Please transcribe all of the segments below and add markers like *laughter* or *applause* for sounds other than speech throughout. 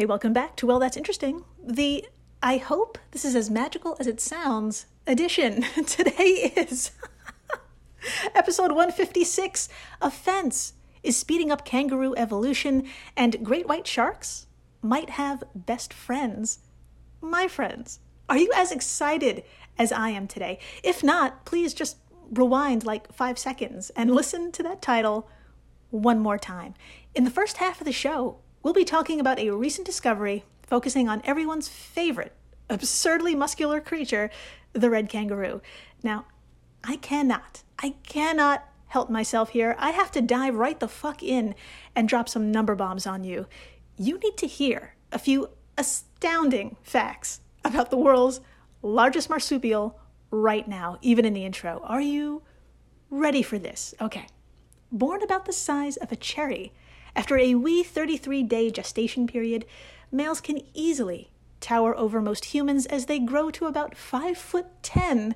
Hey, welcome back to Well, That's Interesting. The I hope this is as magical as it sounds edition. *laughs* Today is *laughs* episode 156 A fence is speeding up kangaroo evolution, and great white sharks might have best friends. My friends, are you as excited as I am today? If not, please just rewind like five seconds and listen to that title one more time. In the first half of the show, we'll be talking about a recent discovery focusing on everyone's favorite absurdly muscular creature, the red kangaroo. Now, I cannot, I cannot help myself here. I have to dive right the fuck in and drop some number bombs on you. You need to hear a few astounding facts about the world's largest marsupial right now, even in the intro. Are you ready for this? Okay. Born about the size of a cherry, after a wee 33 day gestation period, males can easily tower over most humans as they grow to about 5 foot 10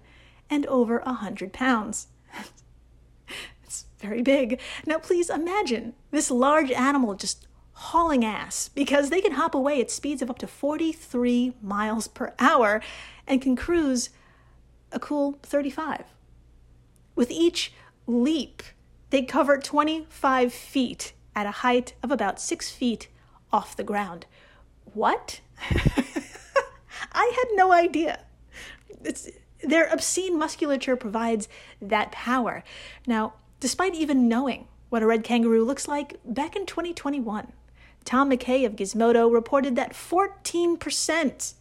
and over a 100 pounds. *laughs* it's very big. Now, please imagine this large animal just hauling ass because they can hop away at speeds of up to 43 miles per hour and can cruise a cool 35. With each leap, they cover 25 feet at a height of about 6 feet off the ground. What? *laughs* I had no idea. It's, their obscene musculature provides that power. Now, despite even knowing what a red kangaroo looks like, back in 2021, Tom McKay of Gizmodo reported that 14%,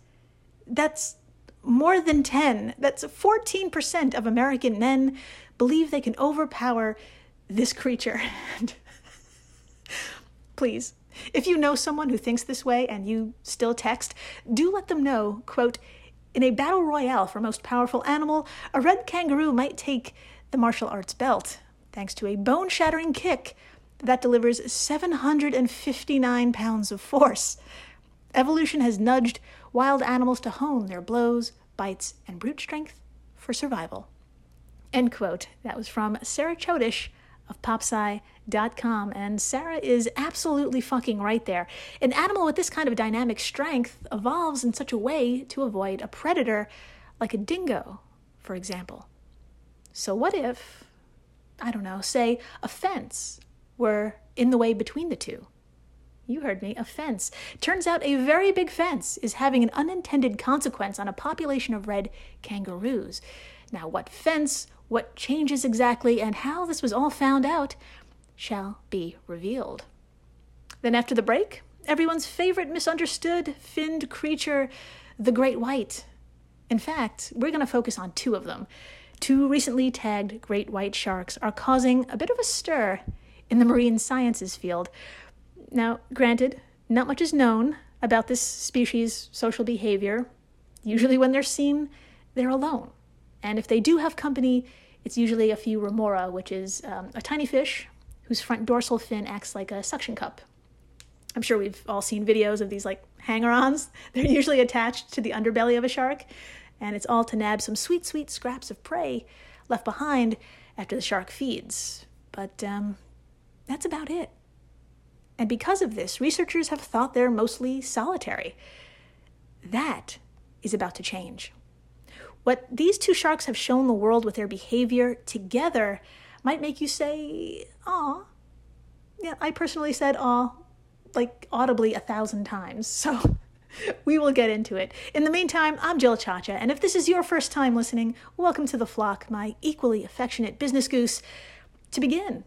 that's more than 10, that's 14% of American men believe they can overpower this creature. *laughs* Please, if you know someone who thinks this way and you still text, do let them know, quote, in a battle royale for most powerful animal, a red kangaroo might take the martial arts belt, thanks to a bone shattering kick that delivers 759 pounds of force. Evolution has nudged wild animals to hone their blows, bites, and brute strength for survival. End quote. That was from Sarah Chodosh of popsci.com. And Sarah is absolutely fucking right there. An animal with this kind of dynamic strength evolves in such a way to avoid a predator like a dingo, for example. So, what if, I don't know, say a fence were in the way between the two? You heard me, a fence. Turns out a very big fence is having an unintended consequence on a population of red kangaroos. Now, what fence what changes exactly and how this was all found out shall be revealed. Then, after the break, everyone's favorite misunderstood finned creature, the great white. In fact, we're going to focus on two of them. Two recently tagged great white sharks are causing a bit of a stir in the marine sciences field. Now, granted, not much is known about this species' social behavior. Usually, when they're seen, they're alone. And if they do have company, it's usually a few remora, which is um, a tiny fish whose front dorsal fin acts like a suction cup. I'm sure we've all seen videos of these like hanger-ons. *laughs* They're usually attached to the underbelly of a shark, and it's all to nab some sweet, sweet scraps of prey left behind after the shark feeds. But um, that's about it. And because of this, researchers have thought they're mostly solitary. That is about to change. What these two sharks have shown the world with their behavior together might make you say, aw. Yeah, I personally said aw like audibly a thousand times. *laughs* So we will get into it. In the meantime, I'm Jill Chacha, and if this is your first time listening, welcome to the flock, my equally affectionate business goose. To begin,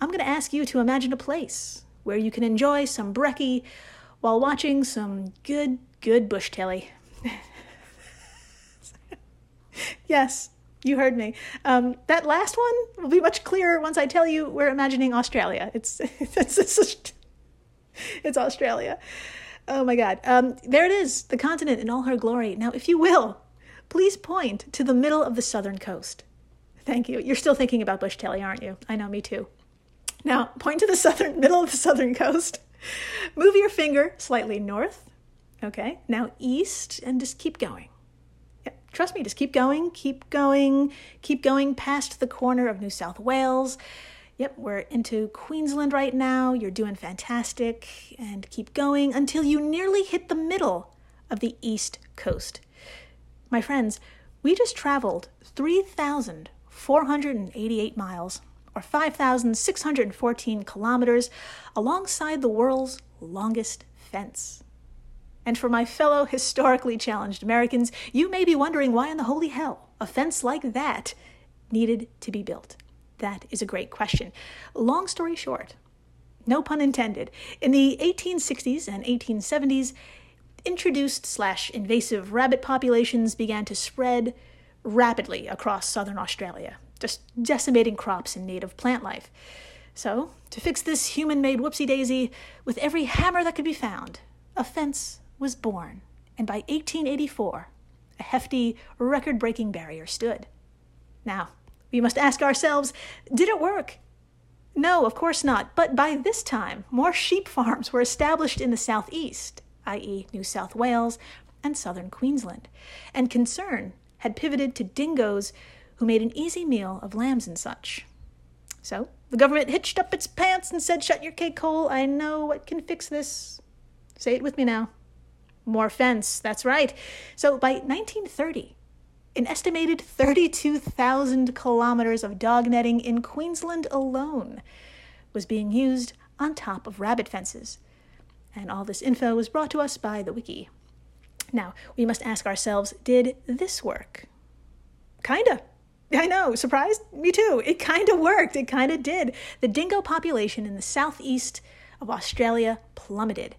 I'm going to ask you to imagine a place where you can enjoy some brekkie while watching some good, good bush telly. *laughs* yes, you heard me. Um, that last one will be much clearer once I tell you we're imagining Australia. It's *laughs* it's it's, it's Australia. Oh my God. Um, there it is, the continent in all her glory. Now, if you will, please point to the middle of the southern coast. Thank you. You're still thinking about Bush Telly, aren't you? I know, me too. Now, point to the southern *laughs* middle of the southern coast. Move your finger slightly north. Okay. Now east and just keep going trust me, just keep going, keep going, keep going past the corner of New South Wales. Yep, we're into Queensland right now. You're doing fantastic and keep going until you nearly hit the middle of the East Coast. My friends, we just traveled 3,488 miles, or 5,614 kilometers, alongside the world's longest fence. And for my fellow historically challenged Americans, you may be wondering why in the holy hell a fence like that needed to be built. That is a great question. Long story short, no pun intended, in the 1860s and 1870s, introduced slash invasive rabbit populations began to spread rapidly across southern Australia, just decimating crops and native plant life. So, to fix this human made whoopsie daisy, with every hammer that could be found, a fence was born, and by 1884, a hefty, record breaking barrier stood. Now, we must ask ourselves did it work? No, of course not. But by this time, more sheep farms were established in the southeast, i.e., New South Wales and southern Queensland, and concern had pivoted to dingoes who made an easy meal of lambs and such. So the government hitched up its pants and said, Shut your cake hole. I know what can fix this. Say it with me now. More fence, that's right. So by 1930, an estimated 32,000 kilometers of dog netting in Queensland alone was being used on top of rabbit fences. And all this info was brought to us by the wiki. Now, we must ask ourselves did this work? Kinda. I know, surprised? Me too. It kinda worked. It kinda did. The dingo population in the southeast of Australia plummeted.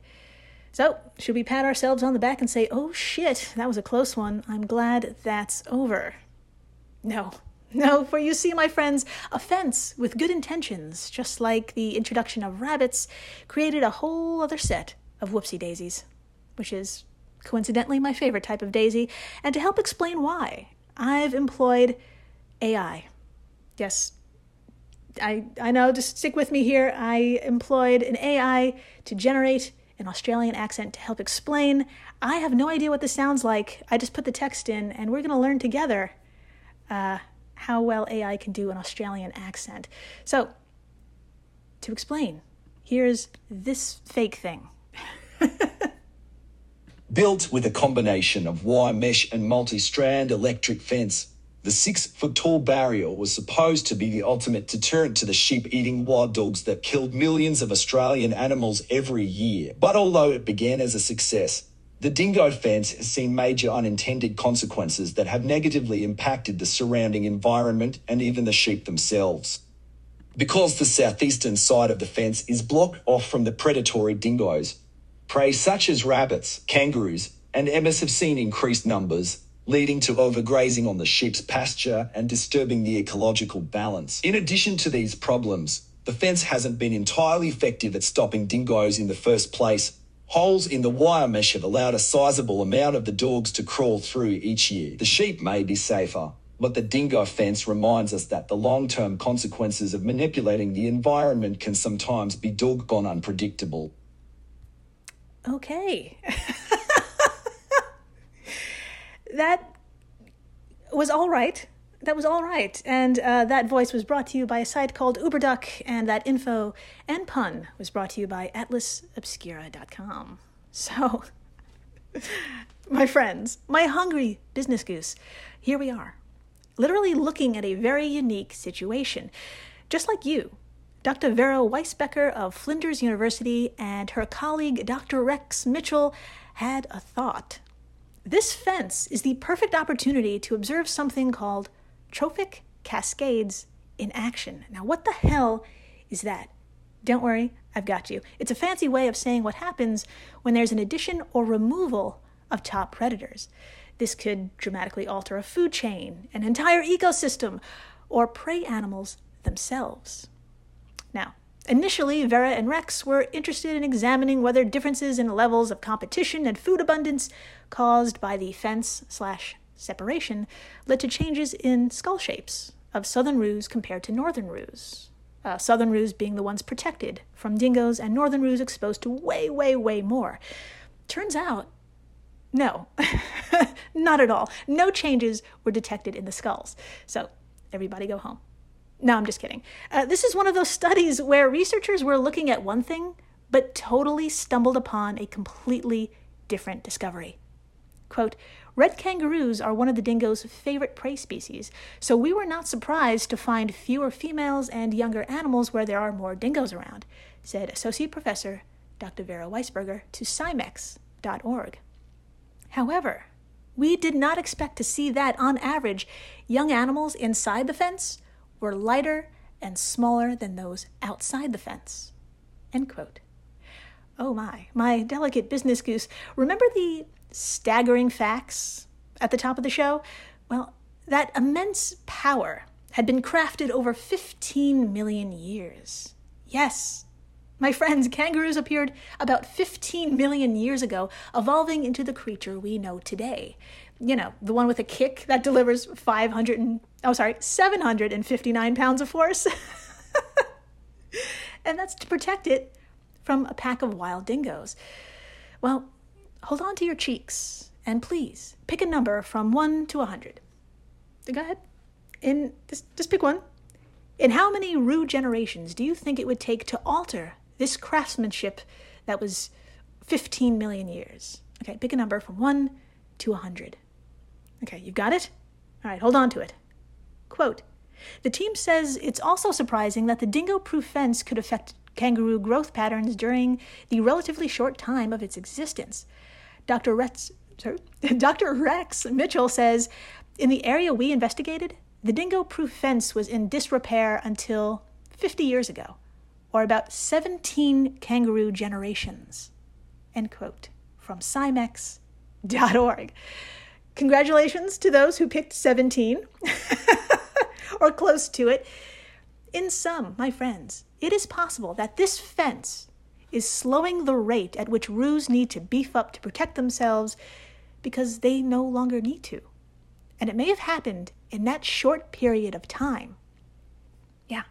So, should we pat ourselves on the back and say, oh shit, that was a close one. I'm glad that's over? No. No, for you see, my friends, a fence with good intentions, just like the introduction of rabbits, created a whole other set of whoopsie daisies, which is coincidentally my favorite type of daisy. And to help explain why, I've employed AI. Yes, I, I know, just stick with me here. I employed an AI to generate an Australian accent to help explain. I have no idea what this sounds like. I just put the text in, and we're going to learn together uh, how well AI can do an Australian accent. So, to explain, here's this fake thing. *laughs* Built with a combination of wire mesh and multi strand electric fence, the six foot tall barrier was supposed to be the ultimate deterrent to the sheep eating wild dogs that killed millions of Australian animals every year. But although it began as a success, the dingo fence has seen major unintended consequences that have negatively impacted the surrounding environment and even the sheep themselves. Because the southeastern side of the fence is blocked off from the predatory dingoes, prey such as rabbits, kangaroos, and emus have seen increased numbers leading to overgrazing on the sheep's pasture and disturbing the ecological balance. In addition to these problems, the fence hasn't been entirely effective at stopping dingoes in the first place. Holes in the wire mesh have allowed a sizable amount of the dogs to crawl through each year. The sheep may be safer, but the dingo fence reminds us that the long term consequences of manipulating the environment can sometimes be doggone unpredictable. Okay. *laughs* that was all right. That was all right. And uh, that voice was brought to you by a site called Uberduck, and that info and pun was brought to you by atlasobscura.com. So, *laughs* my friends, my hungry business goose, here we are, literally looking at a very unique situation. Just like you, Dr. Vera Weisbecker of Flinders University and her colleague Dr. Rex Mitchell had a thought. This fence is the perfect opportunity to observe something called trophic cascades in action. Now, what the hell is that? Don't worry, I've got you. It's a fancy way of saying what happens when there's an addition or removal of top predators. This could dramatically alter a food chain, an entire ecosystem, or prey animals themselves. Now, Initially, Vera and Rex were interested in examining whether differences in levels of competition and food abundance caused by the fence slash separation led to changes in skull shapes of southern roos compared to northern roos. Uh, southern roos being the ones protected from dingoes, and northern roos exposed to way, way, way more. Turns out, no, *laughs* not at all. No changes were detected in the skulls. So, everybody go home. No, I'm just kidding. Uh, this is one of those *laughs* studies where researchers were looking at one thing, but totally stumbled upon a completely different discovery. Quote, Red kangaroos are one of the dingo's favorite prey species, so we were not surprised to find fewer females and younger animals where there are more dingoes around, said Associate Professor Dr. Vera Weisbecker to Scimex.org. However, we did not expect to see that, on average, young animals inside the fence were lighter and smaller than those outside the fence. End quote. Oh my, my delicate business goose. Remember the staggering facts at the top of the show? Well, that immense power had been crafted over 15 million years. Yes, my friends, kangaroos appeared about 15 million years ago, evolving into the creature we know today. You know, the one with a kick that delivers 500 and, oh sorry, 759 pounds of force. *laughs* and that's to protect it from a pack of wild dingoes. Well, hold on to your cheeks and please pick a number from 1 to 100. Go ahead. In just, just pick one. In how many Roo generations do you think it would take to alter this craftsmanship that was 15 million years? Okay, pick a number from 1 to 100. Okay, you've got it? All right, hold on to it. Quote The team says it's also surprising that the dingo proof fence could affect kangaroo growth patterns during the relatively short time of its existence. Dr. *laughs* Dr. Rex Mitchell says in the area we investigated, the dingo proof fence was in disrepair until 50 years ago, or about 17 kangaroo generations. End quote. From Scimex.org. Congratulations to those who picked 17 *laughs* or close to it. In sum, my friends, it is possible that this fence is slowing the rate at which roos need to beef up to protect themselves because they no longer need to. And it may have happened in that short period of time. Yeah,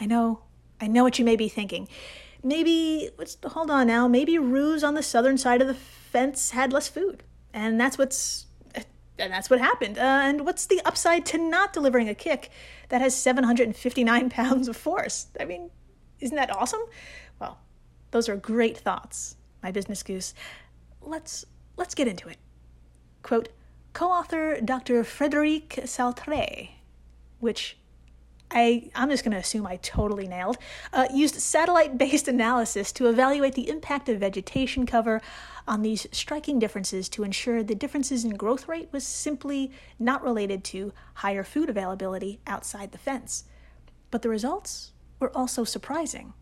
I know. I know what you may be thinking. Maybe, let's hold on now, maybe roos on the southern side of the fence had less food. And that's what's and that's what happened. Uh, and what's the upside to not delivering a kick that has 759 *laughs* pounds of force? I mean, isn't that awesome? Well, those are great thoughts, my business goose. Let's let's get into it. Quote, co-author Dr. Frédéric Saltré, which I, I'm just going to assume I totally nailed, uh, used satellite based *laughs* analysis to evaluate the impact of vegetation cover on these striking differences to ensure the differences in growth rate was simply not related to higher food availability outside the fence. But the results were also surprising.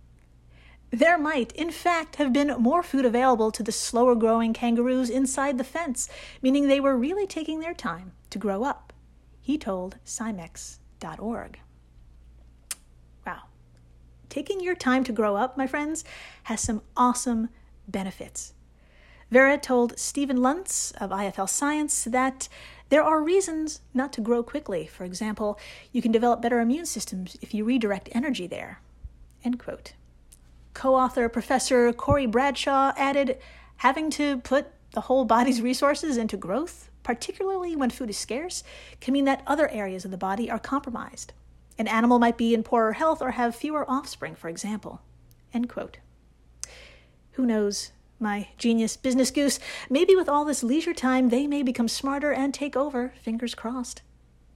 There might, in fact, have been more food available to the slower growing kangaroos inside the fence, meaning they were really taking their time to grow up, he told Scimex.org. Taking your time to grow up, my friends, has some awesome benefits. Vera told Stephen Luntz of IFL Science that there are reasons not to grow quickly. For example, you can develop better immune systems if you redirect energy there. End quote. Co-author Professor Corey Bradshaw added, having to put the whole body's resources into growth, particularly when food is scarce, can mean that other areas of the body are compromised. An animal might be in poorer health or have fewer offspring, for example. End quote. Who knows? my genius business goose. Maybe with all this leisure time, they may become smarter and take over, fingers crossed.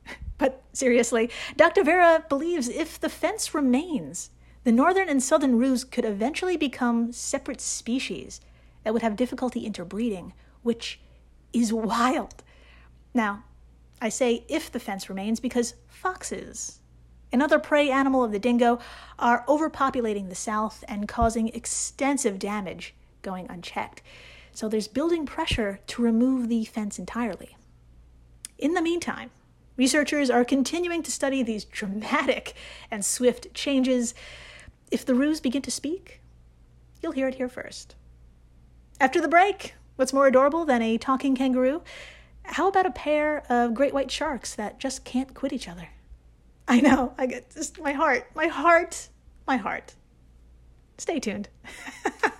*laughs* but seriously, Dr. Vera believes if the fence remains, the northern and southern roos could eventually become separate species that would have difficulty interbreeding, which is wild. Now, I say if the fence remains because foxes, another prey animal of the dingo, are overpopulating the south and causing extensive damage going unchecked. So there's building pressure to remove the fence entirely. In the meantime, researchers are continuing to study these dramatic and swift changes. If the roos begin to speak, you'll hear it here first. After the break, what's more adorable than a talking kangaroo? How about a pair of great white sharks that just can't quit each other? I know, I get just my heart, my heart, my heart. Stay tuned. *laughs*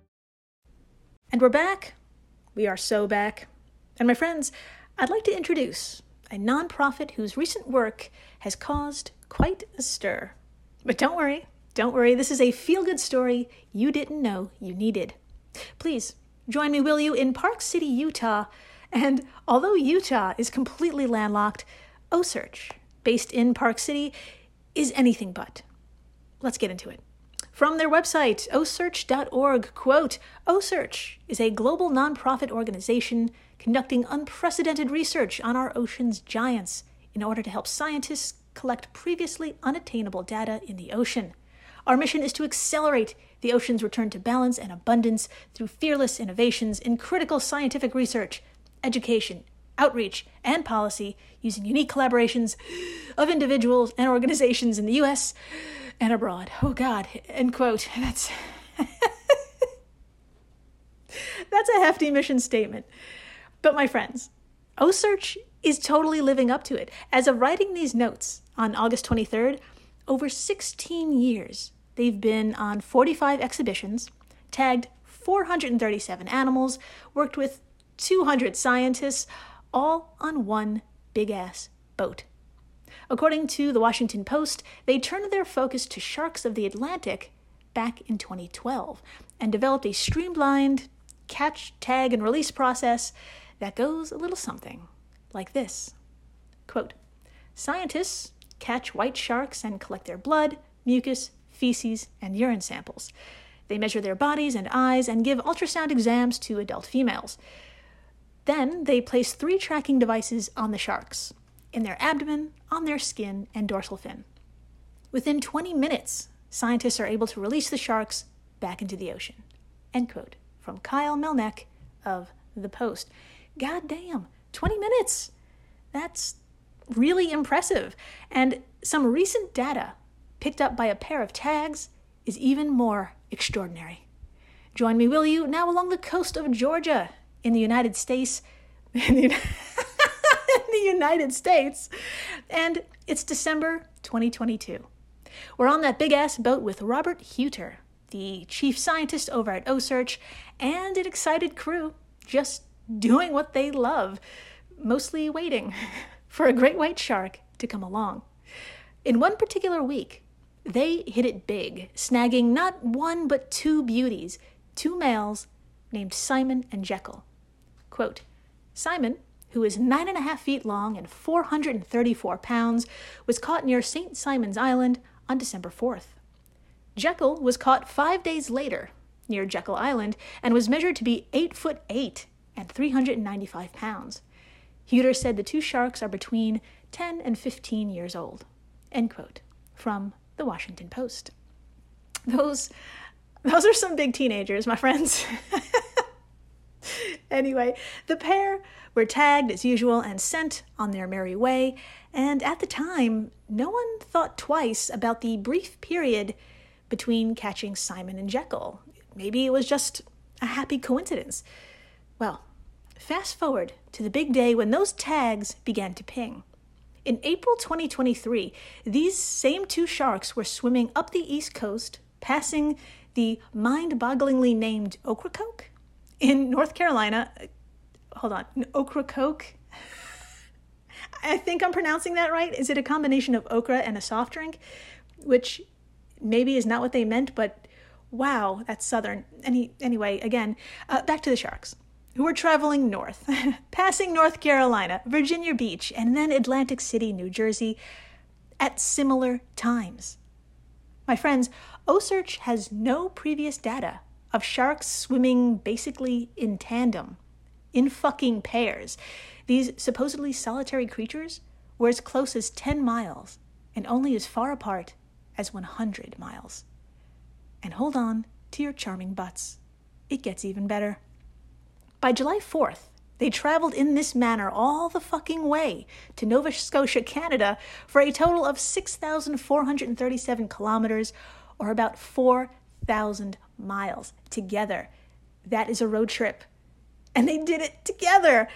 And we're back. We are so back. And my friends, I'd like to introduce a nonprofit whose recent work has caused quite a stir. But don't worry, don't worry, this is a feel good story you didn't know you needed. Please join me, will you, in Park City, Utah. And although Utah is completely landlocked, OCEARCH, based in Park City, is anything but. Let's get into it. From their website, ocearch.org, quote, OCEARCH is a global nonprofit organization conducting unprecedented research on our ocean's giants in order to help scientists collect previously unattainable data in the ocean. Our mission is to accelerate the ocean's return to balance and abundance through fearless innovations in critical scientific research, education, outreach, and policy using unique collaborations of individuals and organizations in the US and abroad. Oh God, end quote. *laughs* That's That's a hefty mission statement. But my friends, OCEARCH is totally living up to it. As of writing these notes on August 23rd, over 16 years, they've been on 45 exhibitions, tagged 437 animals, worked with 200 scientists, all on one big ass boat. According to the Washington Post, they turned their focus to sharks of the Atlantic back in 2012 and developed a streamlined catch, tag, and release process that goes a little something like this. Quote, Scientists catch white sharks and collect their blood, mucus, feces, and urine samples. They measure their bodies and eyes and give ultrasound exams to adult females. Then they place three tracking devices on the sharks in their abdomen, on their skin, and dorsal fin. Within 20 minutes, scientists are able to release the sharks back into the ocean. End quote. From Kyle Melnick of The Post. God damn, 20 minutes! That's really impressive. And some recent data picked up by a pair of tags is even more extraordinary. Join me, will you, now along the coast of Georgia in the United States. *laughs* In the, *laughs* in the United States. And it's December 2022. We're on that big ass boat with Robert Hueter, the chief scientist over at OCEARCH, and an excited crew just doing what they love, mostly waiting *laughs* for a great white shark to come along. In one particular week, they hit it big, snagging not one but two beauties, two males named Simon and Jekyll. Quote, Simon who is nine and a half feet long and 434 pounds, was caught near St. Simon's Island on December 4th. Jekyll was caught five days later near Jekyll Island and was measured to be 8 foot 8 and 395 pounds. Hueter said the two sharks are between 10 and 15 years old. End quote. From the Washington Post. Those, those are some big teenagers, my friends. *laughs* *laughs* anyway, the pair were tagged as usual and sent on their merry way, and at the time, no one thought twice about the brief period between catching Simon and Jekyll. Maybe it was just a happy coincidence. Well, fast forward to the big day when those tags began to ping. In April 2023, these same two sharks were swimming up the East Coast, passing the mind bogglingly named Ocracoke in North Carolina hold on, Ocracoke. I think I'm pronouncing that right. Is it a combination of okra and a soft drink? Which maybe is not what they meant, but Wow, that's southern. Any anyway, again, uh, back to the sharks who were traveling north, *laughs* passing North Carolina, Virginia Beach, and then Atlantic City, New Jersey, at similar times. My friends, OCEARCH has no previous data of sharks swimming basically in tandem, in fucking pairs. These supposedly solitary creatures were as close as 10 miles and only as far apart as 100 miles. And hold on to your charming butts. It gets even better. By July 4th, they traveled in this manner all the fucking way to Nova Scotia, Canada, for a total of 6,437 kilometers, or about 4,000 miles together. That is a road trip. And they did it together.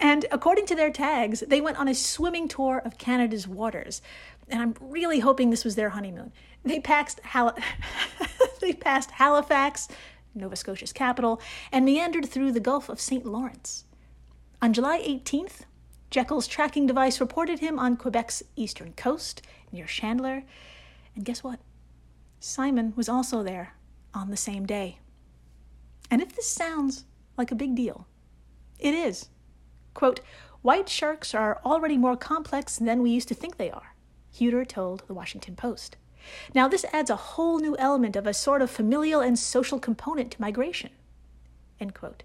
And according to their tags, they went on a swimming tour of Canada's waters. And I'm really hoping this was their honeymoon. They passed, Hal- *laughs* they passed Halifax, Nova Scotia's capital, and meandered through the Gulf of St. Lawrence. On July 18th, Jekyll's tracking device reported him on Quebec's eastern coast near Chandler. And guess what? Simon was also there on the same day. And if this sounds like a big deal, it is. Quote, White sharks are already more complex than we used to think they are, Hueter told the Washington Post. Now, this adds a whole new element of a sort of familial and social component to migration. End quote.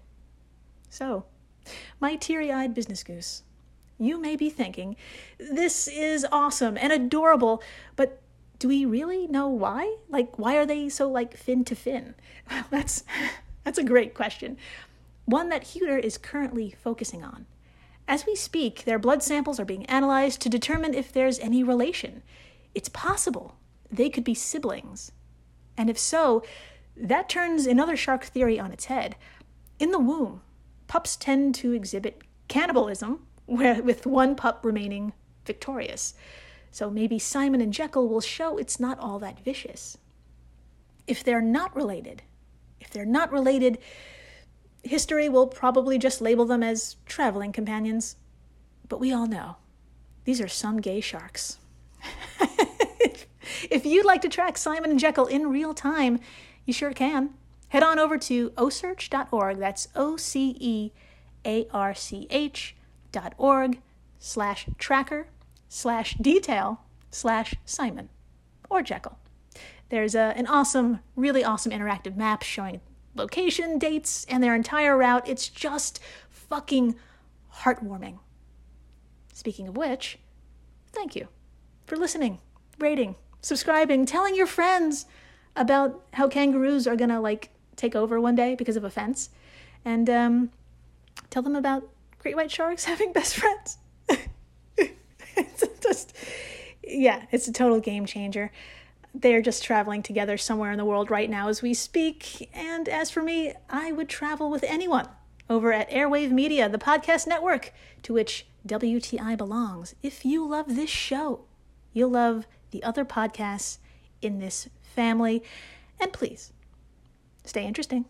So, my teary eyed business goose, you may be thinking, this is awesome and adorable, but do we really know why? Like, why are they so like fin to fin? *laughs* That's, that's a great question. One that Hueter is currently focusing on. As we speak, their blood samples are being analyzed to determine if there's any relation. It's possible they could be siblings. And if so, that turns another shark theory on its head. In the womb, pups tend to exhibit cannibalism, where, with one pup remaining victorious. So maybe Simon and Jekyll will show it's not all that vicious. If they're not related, if they're not related, history will probably just label them as traveling companions. But we all know these are some gay sharks. *laughs* if you'd like to track Simon and Jekyll in real time, you sure can. Head on over to ocearch.org. That's O C E A R C H dot org slash tracker slash detail slash Simon or Jekyll. There's a, an awesome, really awesome interactive map showing location, dates, and their entire route. It's just fucking heartwarming. Speaking of which, thank you for listening, rating, subscribing, telling your friends about how kangaroos are gonna like take over one day because of a fence, and um, tell them about great white sharks *laughs* having best friends. *laughs* it's just, yeah, it's a total game changer. They're just traveling together somewhere in the world right now as we speak. And as for me, I would travel with anyone over at Airwave Media, the podcast network to which WTI belongs. If you love this show, you'll love the other podcasts in this family. And please, stay interesting.